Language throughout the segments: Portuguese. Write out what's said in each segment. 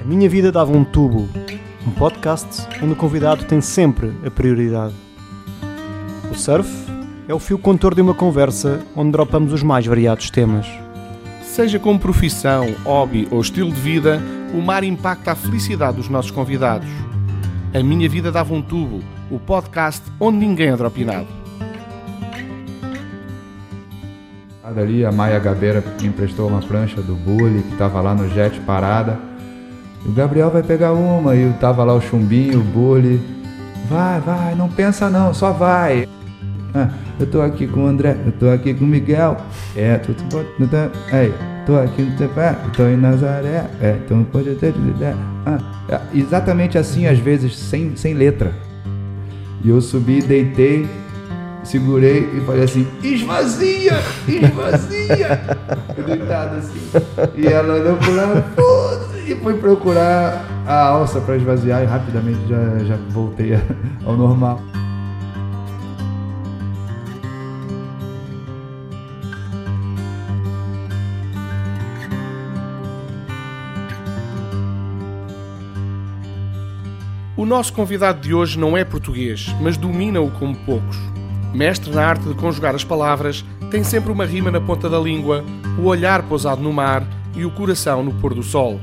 A Minha Vida Dava um Tubo, um podcast onde o convidado tem sempre a prioridade. O surf é o fio contor de uma conversa onde dropamos os mais variados temas. Seja como profissão, hobby ou estilo de vida, o mar impacta a felicidade dos nossos convidados. A Minha Vida Dava um Tubo, o podcast onde ninguém é dropinado. Ali a Maia Gabeira me emprestou uma prancha do Bully que estava lá no jet parada. O Gabriel vai pegar uma e tava lá o chumbinho, o Bully. Vai, vai, não pensa não, só vai. Ah, eu tô aqui com o André, eu tô aqui com o Miguel. É, tu, tu, tu, tu, ei, tô aqui no Tepé, tô em Nazaré. É, então pode ter ah, é, Exatamente assim, às vezes, sem, sem letra. E eu subi, deitei, segurei e falei assim: esvazia, esvazia. deitado assim. E ela olhou pro lado e foi procurar a alça para esvaziar e rapidamente já, já voltei ao normal. O nosso convidado de hoje não é português, mas domina-o como poucos. Mestre na arte de conjugar as palavras, tem sempre uma rima na ponta da língua, o olhar pousado no mar e o coração no pôr do sol.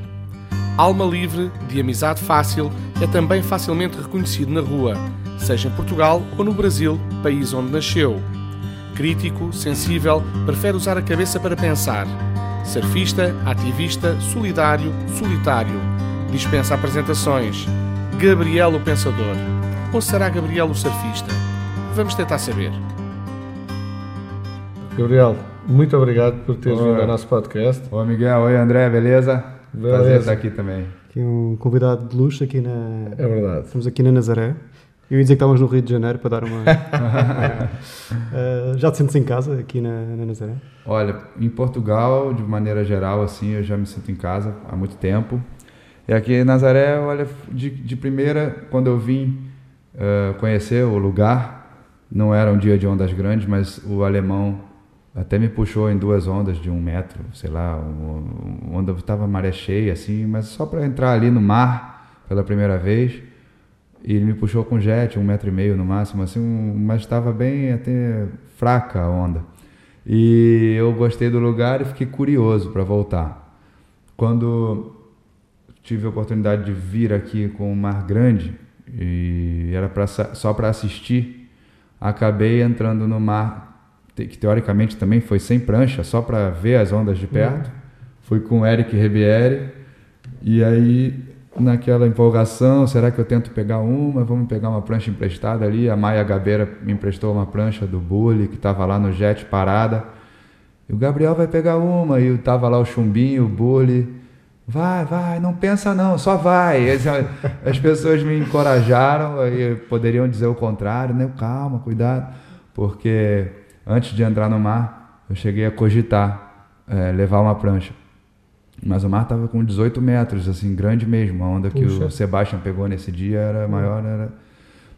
Alma livre, de amizade fácil, é também facilmente reconhecido na rua, seja em Portugal ou no Brasil, país onde nasceu. Crítico, sensível, prefere usar a cabeça para pensar. Surfista, ativista, solidário, solitário. Dispensa apresentações Gabriel o Pensador? Ou será Gabriel o Surfista? Vamos tentar saber. Gabriel, muito obrigado por teres vindo ao nosso podcast. Oi Miguel, oi André, beleza? Prazer estar aqui também. Aqui um convidado de luxo aqui na... É verdade. Estamos aqui na Nazaré. Eu ia dizer que estávamos no Rio de Janeiro para dar uma... uh, já te sentes em casa aqui na, na Nazaré? Olha, em Portugal, de maneira geral, assim, eu já me sinto em casa há muito tempo. E aqui em Nazaré, olha, de, de primeira, quando eu vim uh, conhecer o lugar, não era um dia de ondas grandes, mas o alemão até me puxou em duas ondas de um metro, sei lá, um, onda estava maré cheia, assim, mas só para entrar ali no mar pela primeira vez. E ele me puxou com jet, um metro e meio no máximo, assim, um, mas estava bem até fraca a onda. E eu gostei do lugar e fiquei curioso para voltar. Quando tive a oportunidade de vir aqui com o Mar Grande e era pra, só para assistir. Acabei entrando no mar, que teoricamente também foi sem prancha, só para ver as ondas de perto. Uhum. Fui com o Eric Ribieri e aí naquela empolgação, será que eu tento pegar uma? Vamos pegar uma prancha emprestada ali. A Maia Gabeira me emprestou uma prancha do Bully que estava lá no jet parada. E o Gabriel vai pegar uma e tava lá o Chumbinho, o Bully. Vai, vai, não pensa não, só vai. As pessoas me encorajaram e poderiam dizer o contrário, né? Calma, cuidado, porque antes de entrar no mar, eu cheguei a cogitar é, levar uma prancha. Mas o mar estava com 18 metros, assim, grande mesmo. A onda Puxa. que o Sebastian pegou nesse dia era maior, era...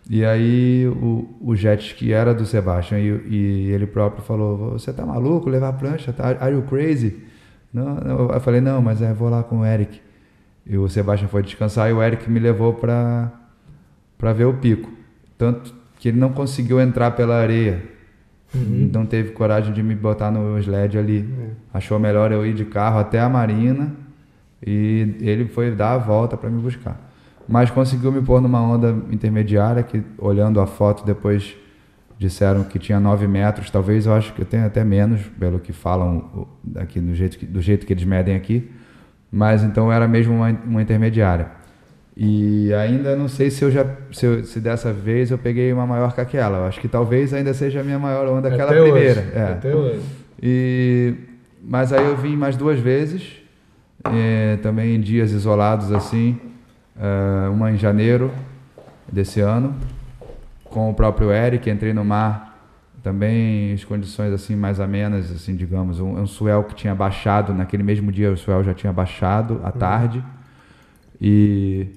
E aí o, o jet ski era do Sebastian e, e ele próprio falou, você tá maluco levar prancha? Tá, are you crazy? Não, eu falei, não, mas é, vou lá com o Eric. E o Sebastião foi descansar e o Eric me levou para para ver o pico. Tanto que ele não conseguiu entrar pela areia. Uhum. Não teve coragem de me botar no sled ali. Uhum. Achou melhor eu ir de carro até a marina e ele foi dar a volta para me buscar. Mas conseguiu me pôr numa onda intermediária que, olhando a foto depois disseram que tinha 9 metros, talvez eu acho que eu tenho até menos, pelo que falam aqui do jeito que, do jeito que eles medem aqui, mas então era mesmo uma, uma intermediária. E ainda não sei se eu já se, eu, se, dessa vez eu peguei uma maior que aquela. Eu acho que talvez ainda seja a minha maior onda aquela até primeira. Hoje. É. Até hoje. E mas aí eu vim mais duas vezes, é, também em dias isolados assim, uh, uma em janeiro desse ano com o próprio Eric, entrei no mar também as condições assim mais amenas, assim, digamos, um, um suel que tinha baixado naquele mesmo dia, o suel já tinha baixado à uhum. tarde. E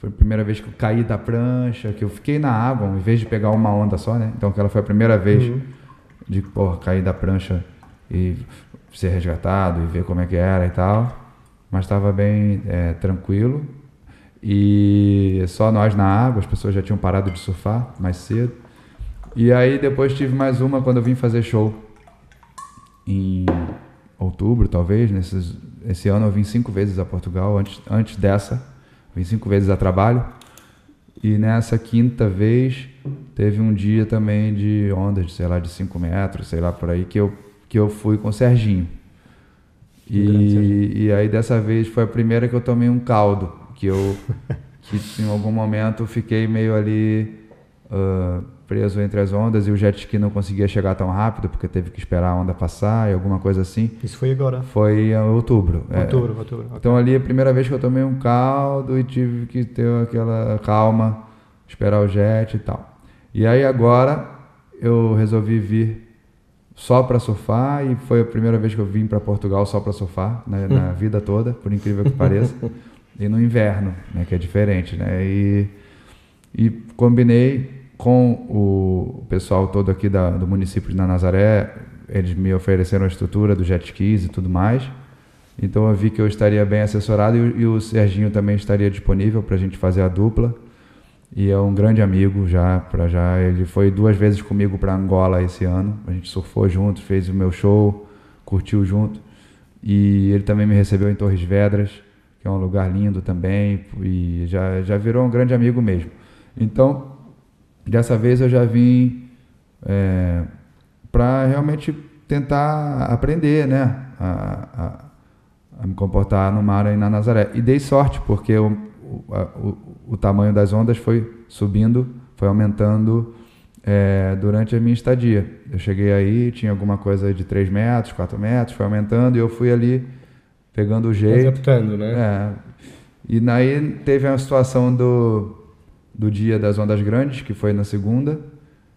foi a primeira vez que eu caí da prancha, que eu fiquei na água, em vez de pegar uma onda só, né? Então aquela foi a primeira vez uhum. de porra, cair da prancha e ser resgatado e ver como é que era e tal. mas estava bem é, tranquilo. E só nós na água, as pessoas já tinham parado de surfar mais cedo. E aí depois tive mais uma quando eu vim fazer show. Em outubro, talvez. Nesses, esse ano eu vim cinco vezes a Portugal, antes, antes dessa. Vim cinco vezes a trabalho. E nessa quinta vez teve um dia também de ondas, de, sei lá, de 5 metros, sei lá por aí, que eu, que eu fui com o Serginho. E, e aí dessa vez foi a primeira que eu tomei um caldo, que eu que em algum momento fiquei meio ali uh, preso entre as ondas e o jet ski não conseguia chegar tão rápido porque teve que esperar a onda passar e alguma coisa assim. Isso foi agora? Foi em outubro. É. Outubro, é. outubro. Então ali a primeira vez que eu tomei um caldo e tive que ter aquela calma, esperar o jet e tal. E aí agora eu resolvi vir só para surfar e foi a primeira vez que eu vim para Portugal só para surfar na, na vida toda, por incrível que pareça. e no inverno, né, que é diferente, né? E, e combinei com o pessoal todo aqui da, do município de Nazaré, eles me ofereceram a estrutura do jet skis e tudo mais. Então eu vi que eu estaria bem assessorado e, e o Serginho também estaria disponível para a gente fazer a dupla. E é um grande amigo já, para já. Ele foi duas vezes comigo para Angola esse ano. A gente surfou junto, fez o meu show, curtiu junto. E ele também me recebeu em Torres Vedras, que é um lugar lindo também, e já, já virou um grande amigo mesmo. Então, Dessa vez eu já vim é, para realmente tentar aprender, né? A, a, a, me comportar no mar aí na Nazaré. E dei sorte, porque o, o, o, o tamanho das ondas foi subindo, foi aumentando é, durante a minha estadia. Eu cheguei aí, tinha alguma coisa de 3 metros, 4 metros, foi aumentando e eu fui ali pegando o jeito. Adaptando, né? É. E daí teve uma situação do do dia das ondas grandes, que foi na segunda,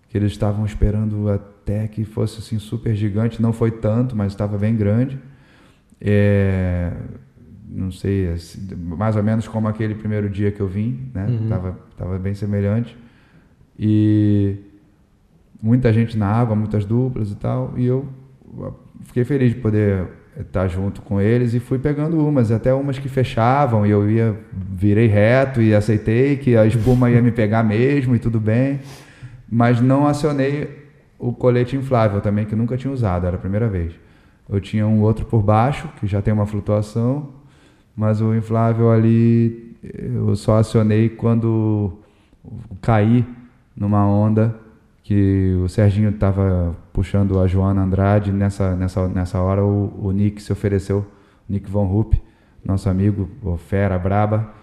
que eles estavam esperando até que fosse assim super gigante, não foi tanto, mas estava bem grande. É, não sei, assim, mais ou menos como aquele primeiro dia que eu vim, né? Uhum. Tava, tava bem semelhante. E muita gente na água, muitas duplas e tal, e eu fiquei feliz de poder estar junto com eles e fui pegando umas, até umas que fechavam e eu ia, virei reto e aceitei que a espuma ia me pegar mesmo e tudo bem, mas não acionei o colete inflável também, que nunca tinha usado, era a primeira vez. Eu tinha um outro por baixo, que já tem uma flutuação, mas o inflável ali eu só acionei quando caí numa onda que o Serginho estava puxando a Joana Andrade. Nessa, nessa, nessa hora, o, o Nick se ofereceu, Nick Von Rupp, nosso amigo, o fera braba,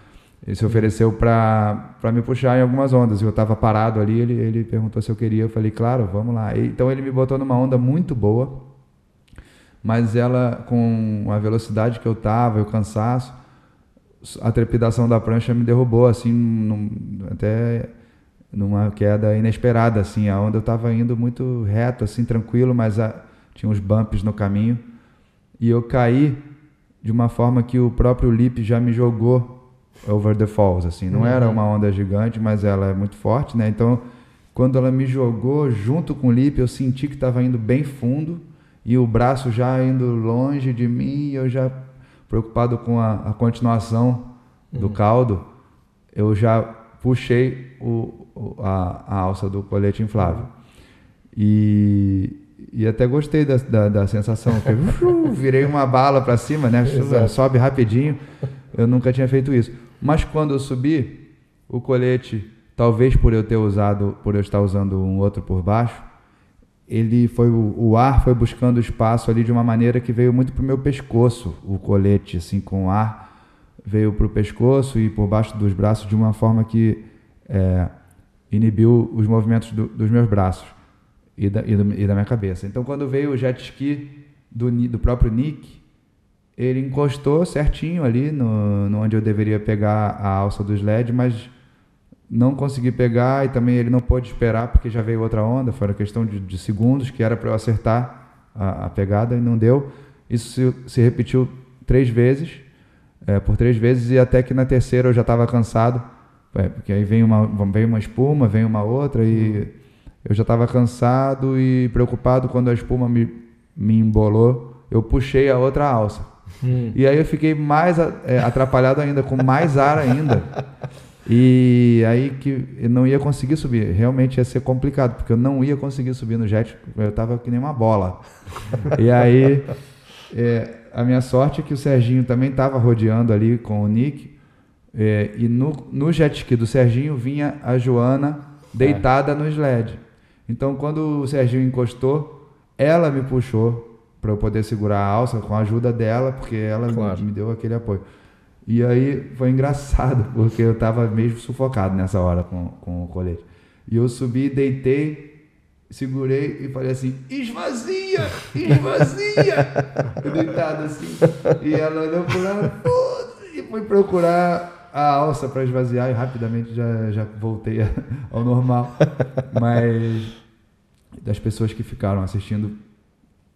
ele se ofereceu para me puxar em algumas ondas. Eu estava parado ali, ele, ele perguntou se eu queria. Eu falei, claro, vamos lá. E, então ele me botou numa onda muito boa, mas ela, com a velocidade que eu estava e o cansaço, a trepidação da prancha me derrubou, assim, num, até numa queda inesperada, assim. A onda eu estava indo muito reto, assim, tranquilo, mas a, tinha uns bumps no caminho. E eu caí de uma forma que o próprio lip já me jogou over the falls, assim. Não uhum. era uma onda gigante, mas ela é muito forte, né? Então, quando ela me jogou junto com o lip, eu senti que estava indo bem fundo e o braço já indo longe de mim, e eu já preocupado com a, a continuação do uhum. caldo, eu já puxei o, a, a alça do colete inflável. E, e até gostei da, da, da sensação, que uh, virei uma bala para cima, né? Sobe rapidinho. Eu nunca tinha feito isso. Mas quando eu subi, o colete, talvez por eu ter usado, por eu estar usando um outro por baixo, ele foi o, o ar foi buscando espaço ali de uma maneira que veio muito pro meu pescoço, o colete assim com ar veio pro pescoço e por baixo dos braços de uma forma que é, inibiu os movimentos do, dos meus braços e da, e, do, e da, minha cabeça. Então, quando veio o jet ski do, do próprio Nick, ele encostou certinho ali no, no, onde eu deveria pegar a alça do sled, mas não consegui pegar e também ele não pôde esperar porque já veio outra onda. Foi uma questão de, de segundos que era para eu acertar a, a, pegada e não deu. Isso se, se repetiu três vezes, é, por três vezes, e até que na terceira eu já estava cansado é, porque aí vem uma, vem uma espuma, vem uma outra e eu já estava cansado e preocupado quando a espuma me, me embolou. Eu puxei a outra alça. Hum. E aí eu fiquei mais é, atrapalhado ainda, com mais ar ainda. E aí que eu não ia conseguir subir. Realmente ia ser complicado, porque eu não ia conseguir subir no jet. Eu estava que nem uma bola. e aí, é, a minha sorte é que o Serginho também estava rodeando ali com o Nick. É, e no, no jet ski do Serginho vinha a Joana deitada é. no sled. Então, quando o Serginho encostou, ela me puxou para eu poder segurar a alça com a ajuda dela, porque ela claro. me deu aquele apoio. E aí foi engraçado, porque eu estava mesmo sufocado nessa hora com, com o colete. E eu subi, deitei, segurei e falei assim: esvazia, esvazia! deitado assim. E ela olhou por ela e foi procurar a alça para esvaziar e rapidamente já, já voltei ao normal. Mas das pessoas que ficaram assistindo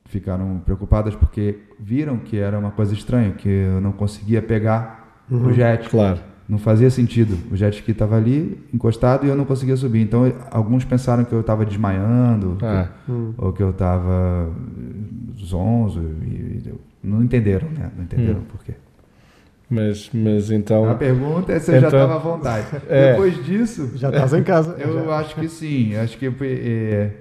ficaram preocupadas porque viram que era uma coisa estranha, que eu não conseguia pegar uhum, o jet. Claro. Não fazia sentido. O jet ski estava ali, encostado, e eu não conseguia subir. Então, alguns pensaram que eu estava desmaiando, ah. que, hum. ou que eu estava zonzo. E, e, não entenderam, né? Não entenderam hum. por quê. Mas, mas então. A pergunta é se eu então, já estava à vontade. É, Depois disso. Já estás em casa. Eu já. acho que sim. Acho que é,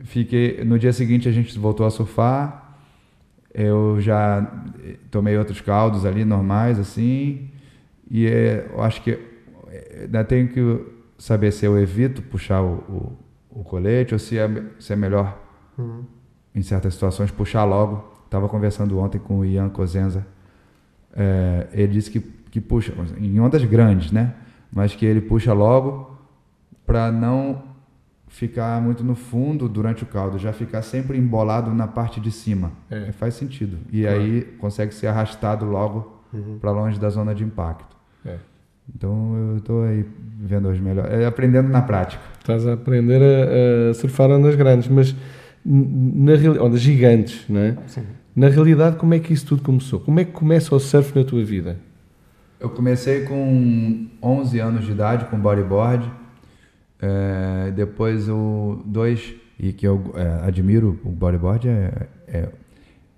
Fiquei, no dia seguinte a gente voltou a surfar. Eu já tomei outros caldos ali normais assim. E é, eu acho que é, ainda tenho que saber se eu evito puxar o, o, o colete ou se é, se é melhor uhum. em certas situações puxar logo. Estava conversando ontem com o Ian Cosenza. É, ele disse que, que puxa em ondas grandes, né? Mas que ele puxa logo para não ficar muito no fundo durante o caldo, já ficar sempre embolado na parte de cima. É. Faz sentido. E claro. aí consegue ser arrastado logo uhum. para longe da zona de impacto. É. Então eu estou aí vendo as melhores, é, aprendendo na prática. Estás a aprender a, a surfar ondas grandes, mas na realidade, ondas gigantes, não é? Sim. Na realidade, como é que isso tudo começou? Como é que começa o surf na tua vida? Eu comecei com 11 anos de idade com bodyboard é, depois o dois, e que eu é, admiro, o bodyboard é, é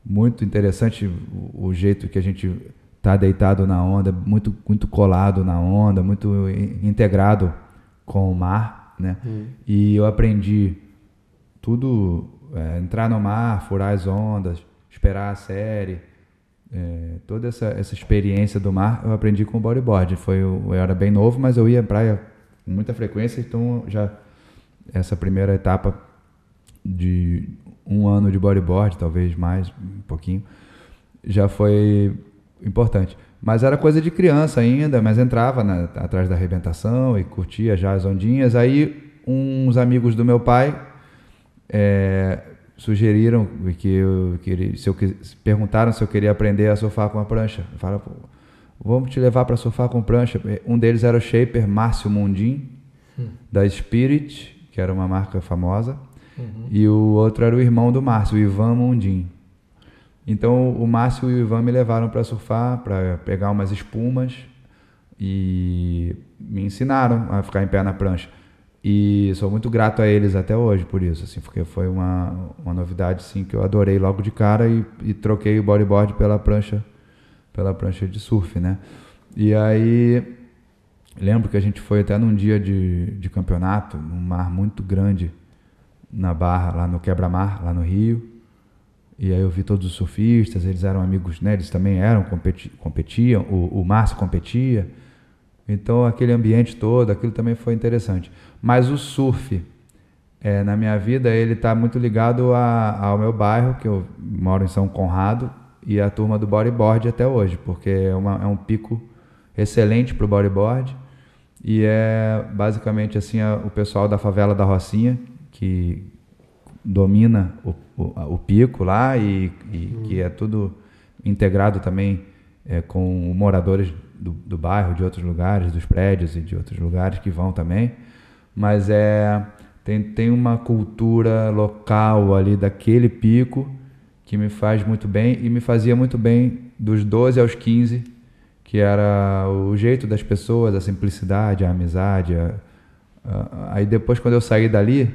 muito interessante o, o, jeito que a gente tá deitado na onda, muito, muito colado na onda, muito integrado com o mar, né? Hum. E eu aprendi tudo, é, entrar no mar, furar as ondas, esperar a série, é, toda essa, essa experiência do mar eu aprendi com o bodyboard. Foi, eu era bem novo, mas eu ia à praia com muita frequência, então já essa primeira etapa de um ano de bodyboard, talvez mais, um pouquinho, já foi importante. Mas era coisa de criança ainda, mas entrava na, atrás da arrebentação e curtia já as ondinhas. Aí uns amigos do meu pai é, sugeriram que eu queria, se eu perguntaram se eu queria aprender a surfar com a prancha. Falaram, Vamos te levar para surfar com prancha. Um deles era o shaper Márcio Mundim, hum. da Spirit, que era uma marca famosa. Uhum. E o outro era o irmão do Márcio, o Ivan Mundim. Então o Márcio e o Ivan me levaram para surfar, para pegar umas espumas e me ensinaram a ficar em pé na prancha. E sou muito grato a eles até hoje por isso, assim, porque foi uma, uma novidade sim, que eu adorei logo de cara e, e troquei o bodyboard pela prancha pela prancha de surf, né? E aí lembro que a gente foi até num dia de, de campeonato, num mar muito grande na Barra, lá no Quebra-Mar, lá no Rio. E aí eu vi todos os surfistas, eles eram amigos, né? Eles também eram, competi competiam, o, o Márcio competia. Então aquele ambiente todo, aquilo também foi interessante. Mas o surf, é, na minha vida, ele está muito ligado a, ao meu bairro, que eu moro em São Conrado, e a turma do bodyboard até hoje, porque é, uma, é um pico excelente para o bodyboard e é basicamente assim a, o pessoal da favela da Rocinha que domina o, o, o pico lá e, e que é tudo integrado também é, com moradores do, do, bairro, de outros lugares, dos prédios e de outros lugares que vão também, mas é tem, tem uma cultura local ali daquele pico que me faz muito bem e me fazia muito bem dos 12 aos 15, que era o jeito das pessoas, a simplicidade, a amizade. A, a, aí depois, quando eu saí dali,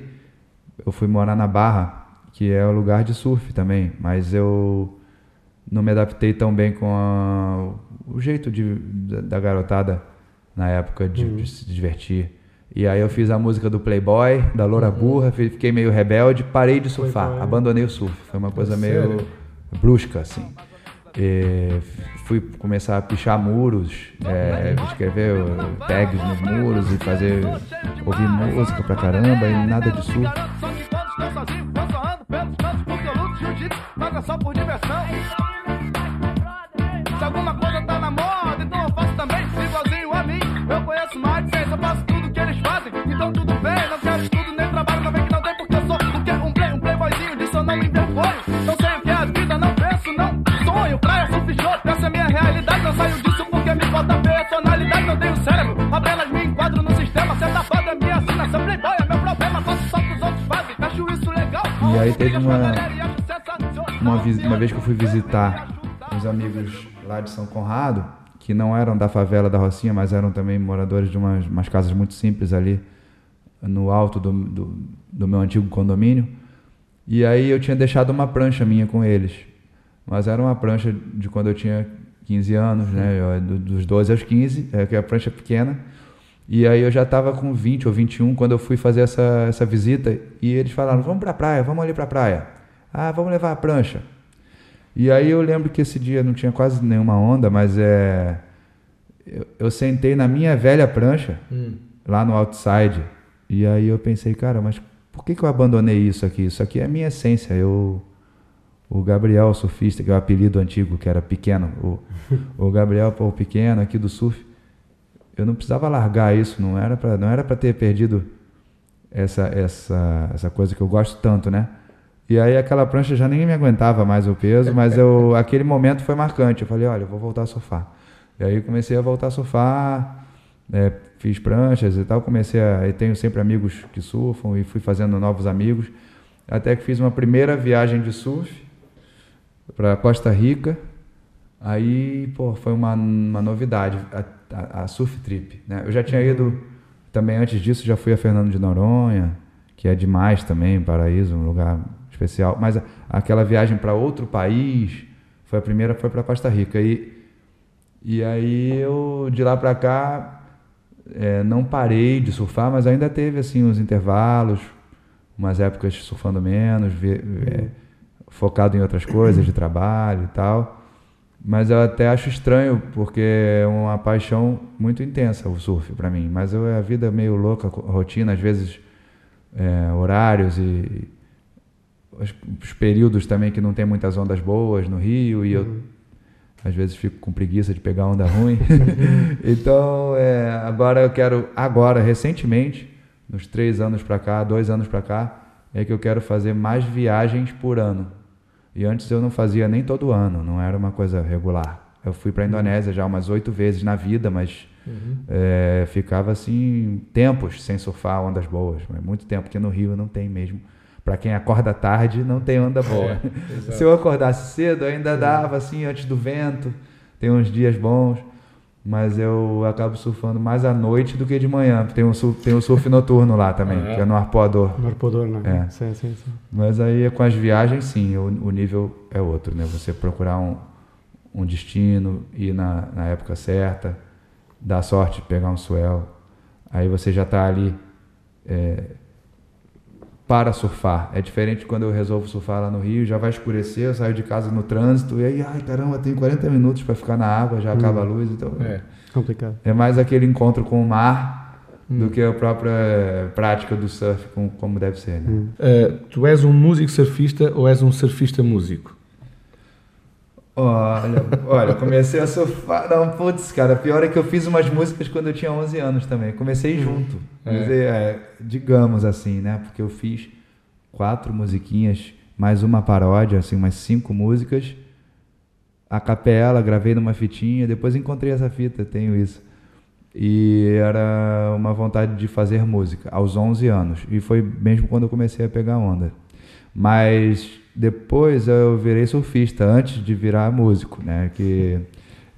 eu fui morar na Barra, que é o lugar de surf também, mas eu não me adaptei tão bem com a, o jeito de, da garotada na época de, uhum. de, se divertir. E aí eu fiz a música do Playboy, da Loura uhum. Burra, fiquei meio rebelde, parei de surfar, Playboy. abandonei o surf. Foi uma coisa é meio sério? brusca, assim. E fui começar a pichar muros, é, escrever tags nos muros e fazer ouvir música pra caramba e nada de surf. só por diversão. Se alguma coisa Então tudo bem, não quero estudo nem trabalho, também que não tem porque eu sou do que um, play, um playboyzinho, disso eu não me envergonho. Não sei o que é a vida, não penso, não sonho. Praia, surf show, essa é minha realidade. Não saio disso porque me falta personalidade, não tenho cérebro. Apenas me enquadro no sistema, certa foda é minha assinação. Playboy é meu problema, faço só o que os outros fazem. Acho isso legal. E aí teve uma uma, uma vez que eu fui visitar uns amigos lá de São Conrado, que não eram da favela da Rocinha, mas eram também moradores de umas, umas casas muito simples ali no alto do, do, do, meu antigo condomínio. E aí eu tinha deixado uma prancha minha com eles. Mas era uma prancha de quando eu tinha 15 anos, né? dos 12 aos 15, é, que é a prancha pequena. E aí eu já estava com 20 ou 21 quando eu fui fazer essa, essa visita. E eles falaram, vamos para a praia, vamos ali para a praia. Ah, vamos levar a prancha. E aí eu lembro que esse dia não tinha quase nenhuma onda, mas é. Eu, eu sentei na minha velha prancha, hum. lá no outside. E aí eu pensei, cara, mas por que, que eu abandonei isso aqui? Isso aqui é a minha essência. Eu. O Gabriel, o surfista, que é o apelido antigo, que era pequeno. O, o Gabriel, o pequeno aqui do surf. Eu não precisava largar isso, não era para não era para ter perdido essa, essa, essa coisa que eu gosto tanto, né? E aí aquela prancha já nem me aguentava mais o peso, mas eu, aquele momento foi marcante. Eu falei, olha, eu vou voltar a surfar. E aí comecei a voltar a surfar, é, fiz pranchas e tal, comecei a... E tenho sempre amigos que surfam e fui fazendo novos amigos. Até que fiz uma primeira viagem de surf para Costa Rica. Aí, pô, foi uma, uma novidade, a, a, a surf trip. Né? Eu já tinha ido, também antes disso, já fui a Fernando de Noronha, que é demais também, Paraíso, um lugar especial. Mas aquela viagem para outro país, foi a primeira, foi para Costa Rica. E, e aí eu, de lá para cá, é, não parei de surfar, mas ainda teve assim uns intervalos, umas épocas surfando menos, é, focado em outras coisas de trabalho e tal. Mas eu até acho estranho, porque é uma paixão muito intensa o surf para mim. Mas eu, a vida é meio louca, rotina, às vezes é, horários e, os, os, períodos também que não tem muitas ondas boas no Rio e uhum. eu às vezes fico com preguiça de pegar onda ruim. então, é, agora eu quero, agora, recentemente, nos três anos para cá, dois anos para cá, é que eu quero fazer mais viagens por ano. E antes eu não fazia nem todo ano, não era uma coisa regular. Eu fui para a Indonésia já umas oito vezes na vida, mas uhum. é, ficava assim tempos sem surfar ondas boas, muito tempo, porque no Rio não tem mesmo para quem acorda tarde, não tem onda boa. É, Se eu acordasse cedo, ainda dava assim, antes do vento. Tem uns dias bons, mas eu acabo surfando mais à noite do que de manhã. Tem um surf, tem um surf noturno lá também, é? que é no Arpoador. No Arpoador, né? É. Sim, sim, sim. Mas aí com as viagens, sim, o, o nível é outro, né? Você procurar um, um destino, ir na, na época certa, dar sorte de pegar um swell. Aí você já está ali. É, para surfar. É diferente quando eu resolvo surfar lá no Rio, já vai escurecer, eu saio de casa no trânsito e aí, ai caramba, tenho 40 minutos para ficar na água, já acaba a hum. luz, então é complicado. É mais aquele encontro com o mar hum. do que a própria prática do surf como, como deve ser. Né? Hum. Uh, tu és um músico surfista ou és um surfista músico? Olha, olha, comecei a surfar. Não, putz, cara, pior é que eu fiz umas músicas quando eu tinha 11 anos também. Comecei junto. É. é, digamos assim, né? Porque eu fiz quatro musiquinhas, mais uma paródia, assim, umas cinco músicas. A capela, gravei numa fitinha, depois encontrei essa fita, tenho isso. E era uma vontade de fazer música, aos 11 anos. E foi mesmo quando eu comecei a pegar onda. Mas depois eu virei surfista, antes de virar músico, né? Que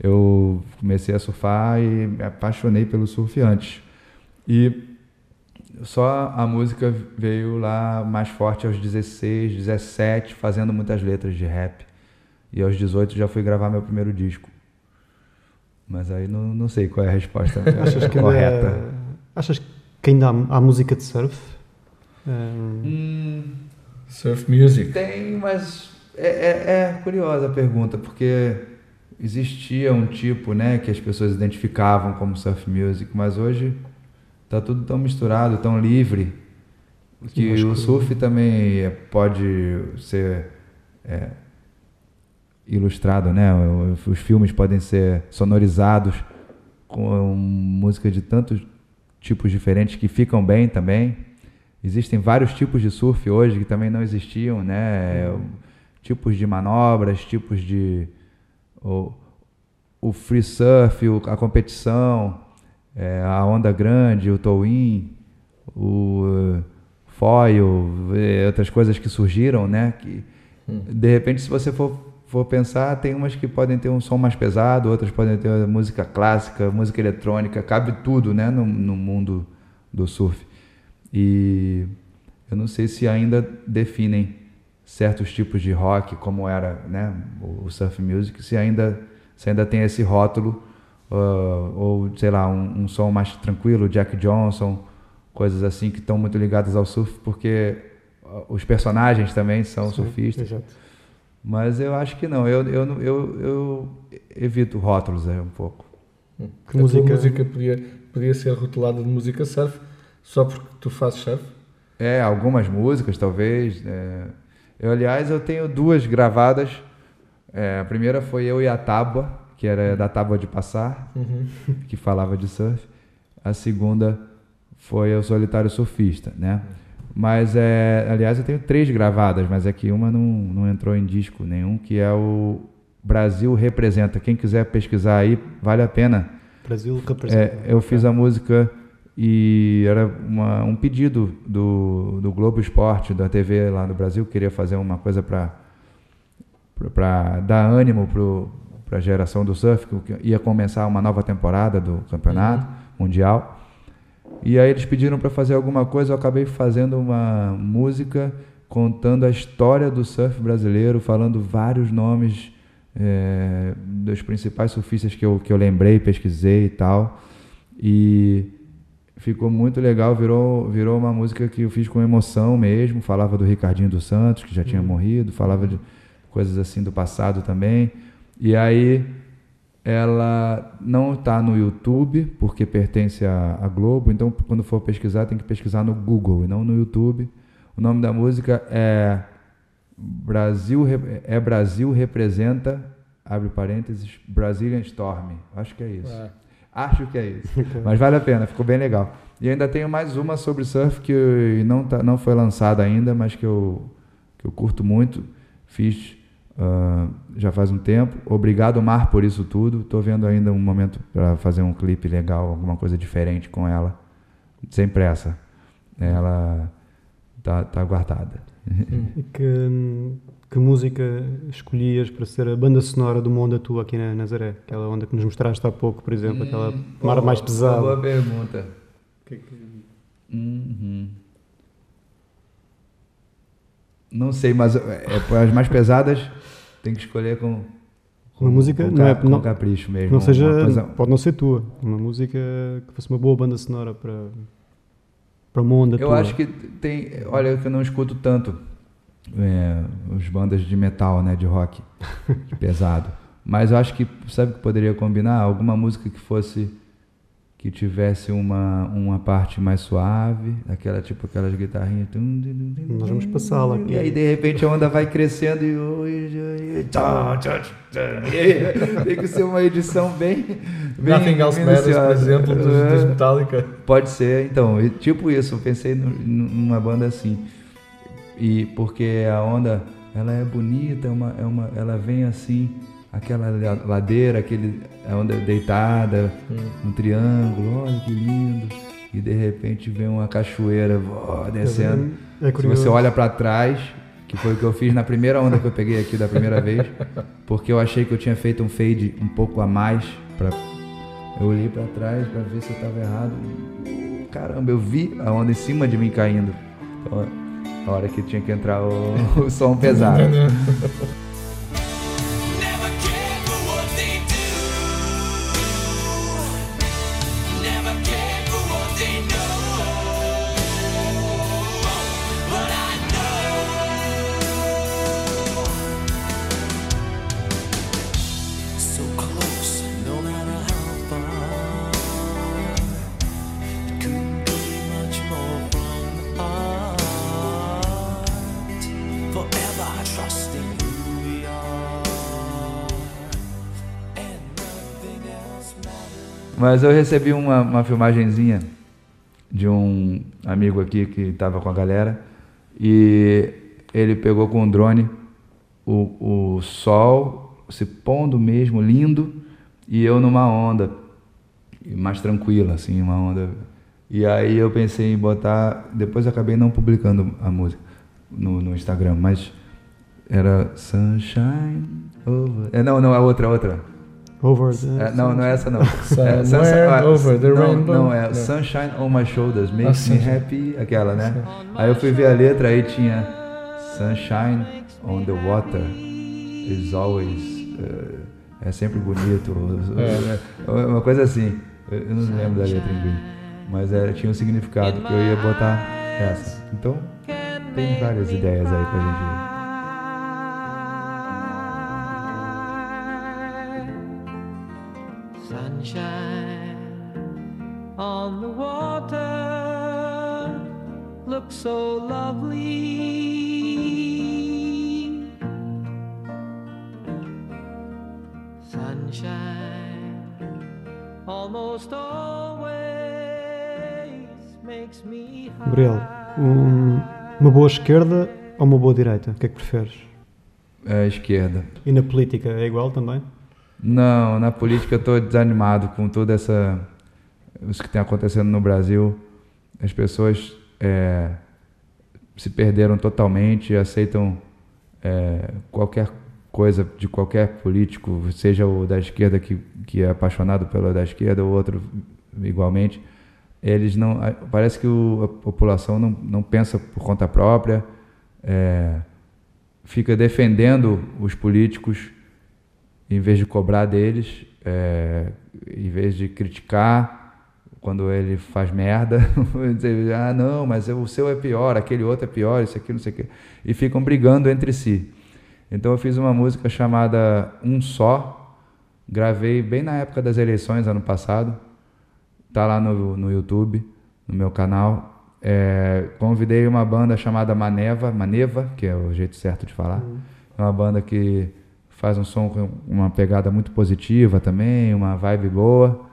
eu comecei a surfar e me apaixonei pelo surf antes. E só a música veio lá mais forte aos 16, 17, fazendo muitas letras de rap. E aos 18 já fui gravar meu primeiro disco. Mas aí não, não sei qual é a resposta achas que correta. Ainda, achas que ainda há, há música de surf? Um... Hum, surf music. Tem, mas é, é, é, curiosa a pergunta, porque existia um tipo né, que as pessoas identificavam como surf music, mas hoje está tudo tão misturado, tão livre, que o surf também pode ser é, ilustrado, né? Os filmes podem ser sonorizados com música de tantos tipos diferentes que ficam bem também. Existem vários tipos de surf hoje que também não existiam, né? Uhum. Tipos de manobras, tipos de o, o free surf, a competição, é, a onda grande, o tow-in, o foil, outras coisas que surgiram, né? Que hum. de repente, se você for, for pensar, tem umas que podem ter um som mais pesado, outras podem ter música clássica, música eletrônica, cabe tudo, né? No, no mundo do surf. E eu não sei se ainda definem certos tipos de rock, como era, né? O surf music, se ainda se ainda tem esse rótulo uh, ou sei lá um, um, som mais tranquilo, Jack Johnson, coisas assim que estão muito ligadas ao surf, porque uh, os personagens também são Sim, surfistas. Exato. Mas eu acho que não, eu, eu, eu, eu evito rótulos aí um pouco. Hum. Que a música, música podia, podia ser rotulada de música surf só porque tu fazes surf? É, algumas músicas talvez. É. Eu, aliás, eu tenho duas gravadas. É, a primeira foi eu e a Tábua, que era da Tábua de Passar, uhum. que falava de surf. A segunda foi o Solitário Surfista, né? Mas, é, aliás, eu tenho três gravadas, mas é que uma não, não entrou em disco nenhum, que é o Brasil Representa. Quem quiser pesquisar aí, vale a pena. Brasil Representa. É, eu fiz a música e era uma, um pedido do, do Globo Esporte, da TV lá no Brasil, queria fazer uma coisa para dar ânimo para a geração do surf, que ia começar uma nova temporada do campeonato uhum. mundial. E aí eles pediram para fazer alguma coisa, eu acabei fazendo uma música contando a história do surf brasileiro, falando vários nomes é, dos principais surfistas que eu, que eu lembrei, pesquisei e tal. E ficou muito legal, virou, virou uma música que eu fiz com emoção mesmo, falava do Ricardinho dos Santos, que já tinha uhum. morrido, falava de coisas assim do passado também. E aí ela não está no YouTube, porque pertence à, Globo, então quando for pesquisar tem que pesquisar no Google e não no YouTube. O nome da música é Brasil é Brasil representa abre parênteses Brazilian Storm. Acho que é isso. É. Acho que é isso. Mas vale a pena, ficou bem legal. E ainda tenho mais uma sobre surf que não, tá, não foi lançada ainda, mas que eu, que eu curto muito. Fiz Uh, já faz um tempo. Obrigado, Mar, por isso tudo. Estou vendo ainda um momento para fazer um clipe legal, alguma coisa diferente com ela. Sem pressa. Ela tá, tá guardada. Que, que música escolhias para ser a banda sonora do mundo tua aqui na Nazaré? Aquela onda que nos mostraste há pouco, por exemplo, hum, aquela mar mais pesada. Boa pergunta. Que que... Uhum. Não sei, mas é, é as mais pesadas tem que escolher com, com uma música com, não é com não, capricho mesmo. Não seja, coisa... pode não ser tua, uma música que fosse uma boa banda sonora para para uma onda Eu tua. acho que tem, olha, que eu não escuto tanto é, os bandas de metal, né, de rock, pesado. Mas eu acho que sabe que poderia combinar alguma música que fosse que tivesse uma, uma parte mais suave, aquela tipo aquelas guitarrinhas. Nós vamos passá-la aqui. E aí de repente a onda vai crescendo e. Tem que ser uma edição bem. bem Nothing Else Matters, por exemplo, dos, dos Metallica. Pode ser, então. Tipo isso, eu pensei numa banda assim. E porque a onda ela é bonita, é uma, é uma, ela vem assim aquela ladeira, aquele a onda deitada, um triângulo, olha que lindo. E de repente vem uma cachoeira ó, descendo. É Se você olha para trás, que foi o que eu fiz na primeira onda que eu peguei aqui da primeira vez, porque eu achei que eu tinha feito um fade um pouco a mais para eu olhei para trás para ver se eu estava errado. Caramba, eu vi a onda em cima de mim caindo. Então, a hora que tinha que entrar o, o som pesado. Mas eu recebi uma, uma filmagenzinha de um amigo aqui que estava com a galera e ele pegou com um drone o, o sol se pondo mesmo, lindo, e eu numa onda mais tranquila, assim, uma onda. E aí eu pensei em botar. Depois acabei não publicando a música no, no Instagram, mas era Sunshine Over. É, não, não, é outra, outra. Over the É, não, não é essa não. É, Sunshine- over the não, rainbow. Não, é. Sunshine on My Shoulders, Ah, Makes Me. Happy, aquela, né? Aí eu fui ver a letra, aí tinha Sunshine on the Water is always. eh, é sempre bonito. É. Uma coisa assim. Eu eu não lembro da letra em inglês. Mas era, tinha um significado que eu ia botar essa. Então, tem várias ideias aí pra gente. Sunshine on the water looks so lovely. Sunshine almost always makes me Gabriel, um- uma boa esquerda ou uma boa direita? O que é que preferes? É, esquerda. E na política é igual também? Não, na política eu estou desanimado com toda essa. Isso que tem acontecendo no Brasil. As pessoas é, se perderam totalmente, aceitam é, qualquer coisa de qualquer político, seja o da esquerda que, que é apaixonado pelo da esquerda, ou outro igualmente. Eles não. Parece que o- a população não, não pensa por conta própria, é, fica defendendo os políticos em vez de cobrar deles, é, em vez de criticar quando ele faz merda, dizer, ah não, mas o seu é pior, aquele outro é pior, isso aqui, não sei o quê, e ficam brigando entre si. Então eu fiz uma música chamada Um Só, gravei bem na época das eleições, ano passado, tá lá no, no YouTube, no meu canal. É, convidei uma banda chamada Maneva, Maneva, que é o jeito certo de falar. É uma banda que faz um som com uma pegada muito positiva também, uma vibe boa.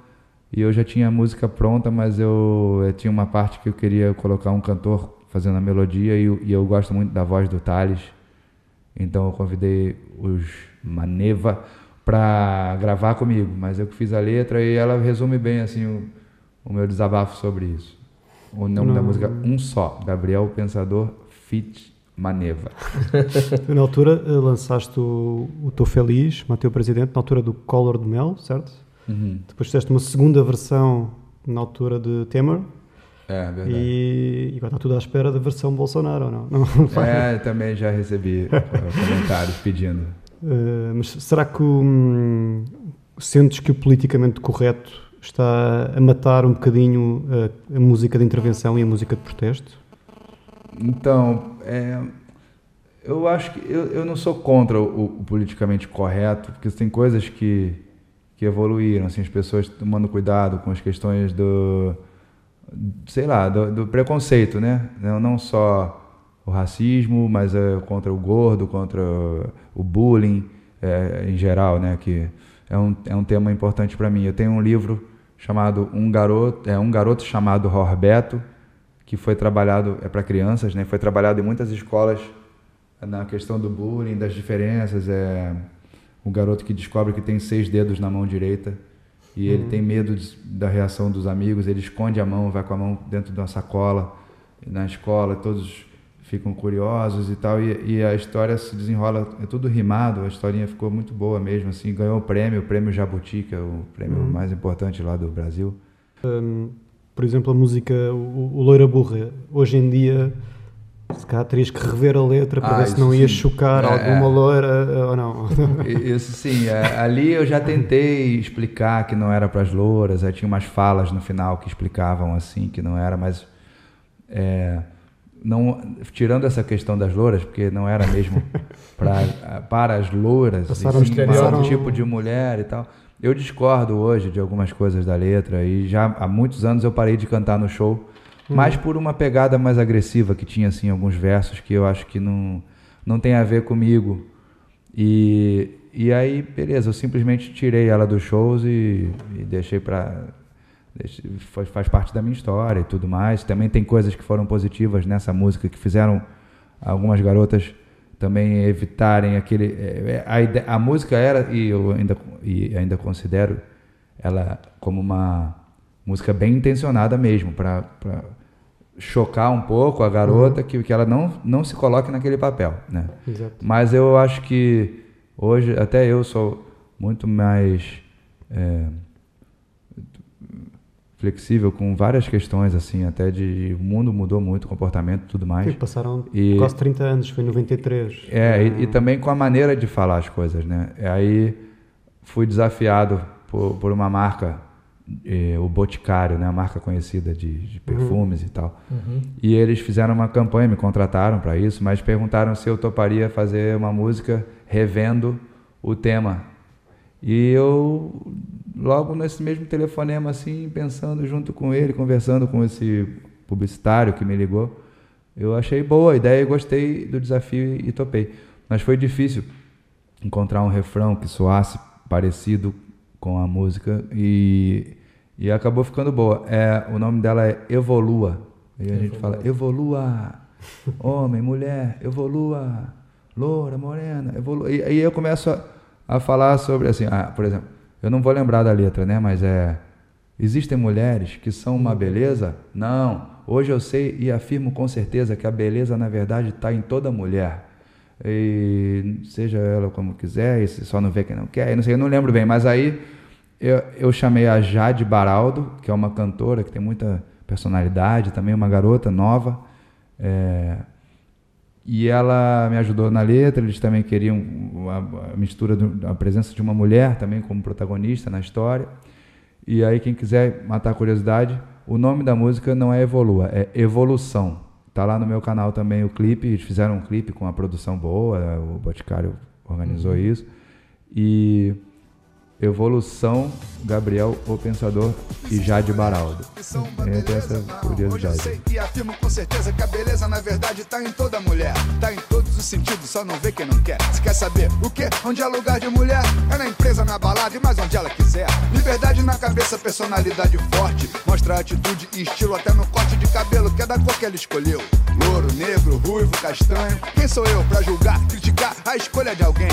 E eu já tinha a música pronta, mas eu, eu tinha uma parte que eu queria colocar um cantor fazendo a melodia e, eu- e eu gosto muito da voz do Thales. Então eu convidei os Maneva para gravar comigo, mas eu que fiz a letra e ela resume bem assim o, o meu desabafo sobre isso. O nome da Não. música Um Só, Gabriel Pensador Fit Maneva. Na altura eh, lançaste o, o Tô Feliz, Mateu Presidente, na altura do Collor de Mel, certo? Uhum. Depois fizeste uma segunda versão na altura de Temer É, verdade. e, e agora está tudo à espera da versão Bolsonaro, ou não? não? É, também já recebi eh, comentários pedindo. Eh, mas será que hum, sentes que o politicamente correto está a matar um bocadinho a, a música de intervenção e a música de protesto? Então, é, eu acho que eu, eu não sou contra o, o politicamente correto, porque tem coisas que, que evoluíram, assim, as pessoas tomando cuidado com as questões do, sei lá, do, do preconceito, né? Não, não só o racismo, mas é, contra o gordo, contra o bullying é, em geral, né? Que é um, é um tema importante para mim. Eu tenho um livro chamado Um Garoto, é um garoto chamado Rorbeto, que foi trabalhado é para crianças, né? Foi trabalhado em muitas escolas na questão do bullying, das diferenças, é o garoto que descobre que tem seis dedos na mão direita e ele tem medo de- da reação dos amigos, ele esconde a mão, vai com a mão dentro de uma sacola na escola, todos ficam curiosos e tal e, e a história se desenrola, é tudo rimado, a historinha ficou muito boa mesmo, assim, ganhou o prêmio, o prêmio Jabuti, que é o prêmio mais importante lá do Brasil. Por exemplo, a música O, o Loira Burra, hoje em dia, se calhar terias que rever a letra para Ah, ver se não sim. chocar É, alguma é. loira eh, ou não. Isso sim, é, ali eu já tentei explicar que não era para as louras, aí tinha umas falas no final que explicavam assim que não era, mas é, não, tirando essa questão das louras, porque não era mesmo pra, para as louras, Passaram sim um tipo de mulher e tal. Eu discordo hoje de algumas coisas da letra e já há muitos anos eu parei de cantar no show, mas por uma pegada mais agressiva que tinha assim alguns versos que eu acho que não não tem a ver comigo. E, E aí, beleza, eu simplesmente tirei ela dos shows e, e deixei deixei- faz, faz parte da minha história e tudo mais. Também tem coisas que foram positivas nessa música que fizeram algumas garotas também evitarem aquele. é, é, A, a música era, e eu ainda, e ainda considero ela como uma música bem intencionada mesmo, para chocar um pouco a garota, que, que ela não, não se coloque naquele papel. Né? Exato. Mas eu acho que hoje, até eu sou muito mais é, flexível com várias questões, assim, até de. O mundo mudou muito, o comportamento e tudo mais. Sim, passaram E- quase 30 anos, foi em 93. É, e, e também com a maneira de falar as coisas, né? E aí fui desafiado por, por uma marca, eh, o Boticário, né? A marca conhecida de, de perfumes e tal. E eles fizeram uma campanha, me contrataram para isso, mas perguntaram se eu toparia fazer uma música revendo o tema. E eu, logo nesse mesmo telefonema, assim, pensando junto com ele, conversando com esse publicitário que me ligou, eu achei boa a ideia e gostei do desafio e topei. Mas foi difícil encontrar um refrão que soasse parecido com a música e, e acabou ficando boa. É, o nome dela é Evolua. E a gente fala, evolua, homem, mulher, evolua, loura, morena, evolua. E aí eu começo a, a falar sobre, assim, ah, por exemplo, eu não vou lembrar da letra, né? Mas é, existem mulheres que são uma beleza? Não. Hoje eu sei e afirmo com certeza que a beleza, na verdade, está em toda mulher. E seja ela como quiser, e só não vê quem não quer, não sei, eu não lembro bem, mas aí eu, eu chamei a Jade Baraldo, que é uma cantora que tem muita personalidade, também uma garota nova, é, e ela me ajudou na letra, eles também queriam a, mistura, do- a presença de uma mulher também como protagonista na história. E aí quem quiser matar a curiosidade, o nome da música não é Evolua, é Evolução. Tá lá no meu canal também o clipe, eles fizeram um clipe com a produção boa, o Boticário organizou isso. E Evolução, Gabriel, o Pensador e Jade Baraldo. Entre essa Hoje eu curiosidade. sei e afirmo com certeza que a beleza na verdade tá em toda mulher. Tá em todos os sentidos, só não vê quem não quer. Se quer saber o que? Onde é lugar de mulher? É na empresa, na balada e mais onde ela quiser. Liberdade na cabeça, personalidade forte. Mostra atitude e estilo até no corte de cabelo, que é da cor que ela escolheu. Louro, negro, ruivo, castanho. Quem sou eu pra julgar, criticar a escolha de alguém?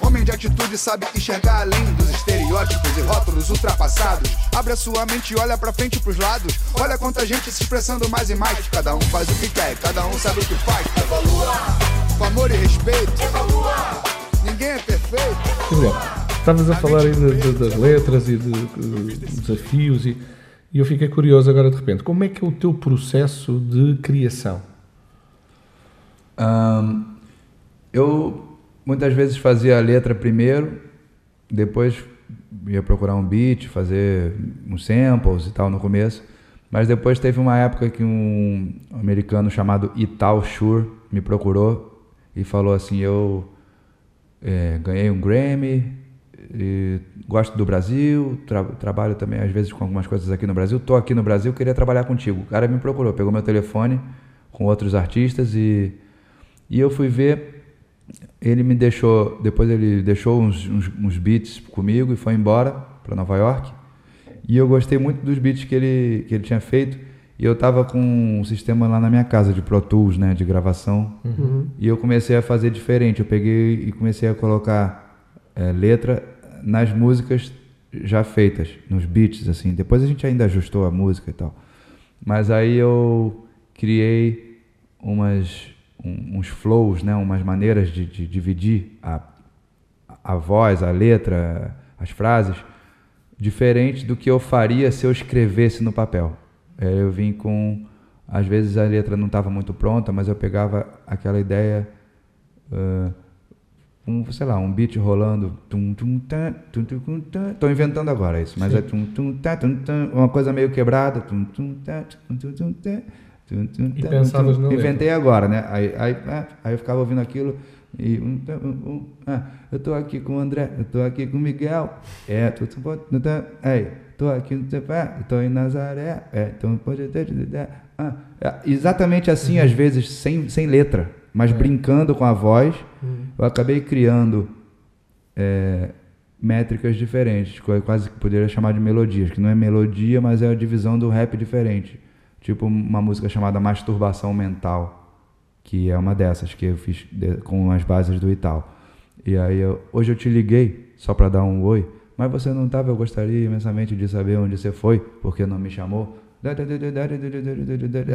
Homem de atitude sabe enxergar além dos estereótipos e rótulos ultrapassados. Abre a sua mente e olha pra frente e pros lados. Olha quanta gente se expressando mais e mais. Cada um faz o que quer, cada um sabe o que faz. Evolua! Com amor e respeito. Evolua! Ninguém é perfeito. Gabriel, estavas a falar aí de- de- das letras e de, de desafios e, e eu fiquei curioso agora de repente. Como é que é o teu processo de criação? Ahn, eu muitas vezes fazia a letra primeiro, depois ia procurar um beat, fazer uns samples e tal no começo. Mas depois teve uma época que um americano chamado Ital Shure me procurou e falou assim: Eu é, ganhei um Grammy, gosto do Brasil, tra- trabalho também às vezes com algumas coisas aqui no Brasil. Estou aqui no Brasil, queria trabalhar contigo. O cara me procurou, pegou meu telefone com outros artistas e, e eu fui ver. Ele me deixou, depois ele deixou uns, uns, uns beats comigo e foi embora para Nova York. E eu gostei muito dos beats que ele, que ele tinha feito. E eu tava com um sistema lá na minha casa de Pro Tools, né, de gravação. E eu comecei a fazer diferente. Eu peguei e comecei a colocar eh, letra nas músicas já feitas, nos beats, assim. Depois a gente ainda ajustou a música e tal. Mas aí eu criei umas, um- uns flows, né, umas maneiras de, de dividir a, a voz, a letra, as frases, diferente do que eu faria se eu escrevesse no papel. É, eu vim com. Às vezes a letra não estava muito pronta, mas eu pegava aquela ideia. ah, um, sei lá, um beat rolando. Tô inventando agora isso, mas é tum, tum, uma coisa meio quebrada. Tum, tum, E pensavas na. Inventei agora, né? Aí, aí, ah, aí eu ficava ouvindo aquilo e um, tá, um, um, ah, eu tô aqui com o André, eu tô aqui com o Miguel, é, pode, tu tá, aí, tô aqui no Tepé, eu tô em Nazaré, é, então pode ter, ah, é, exatamente assim, às vezes, sem, sem letra, mas brincando com a voz, eu acabei criando é, métricas diferentes, co- quase que poderia chamar de melodias, que não é melodia, mas é a divisão do rap diferente. Tipo uma música chamada Masturbação Mental, que é uma dessas que eu fiz com as bases do Ital. E aí, eu- hoje eu te liguei só para dar um oi, mas você não estava, eu gostaria imensamente de saber onde você foi, porque não me chamou.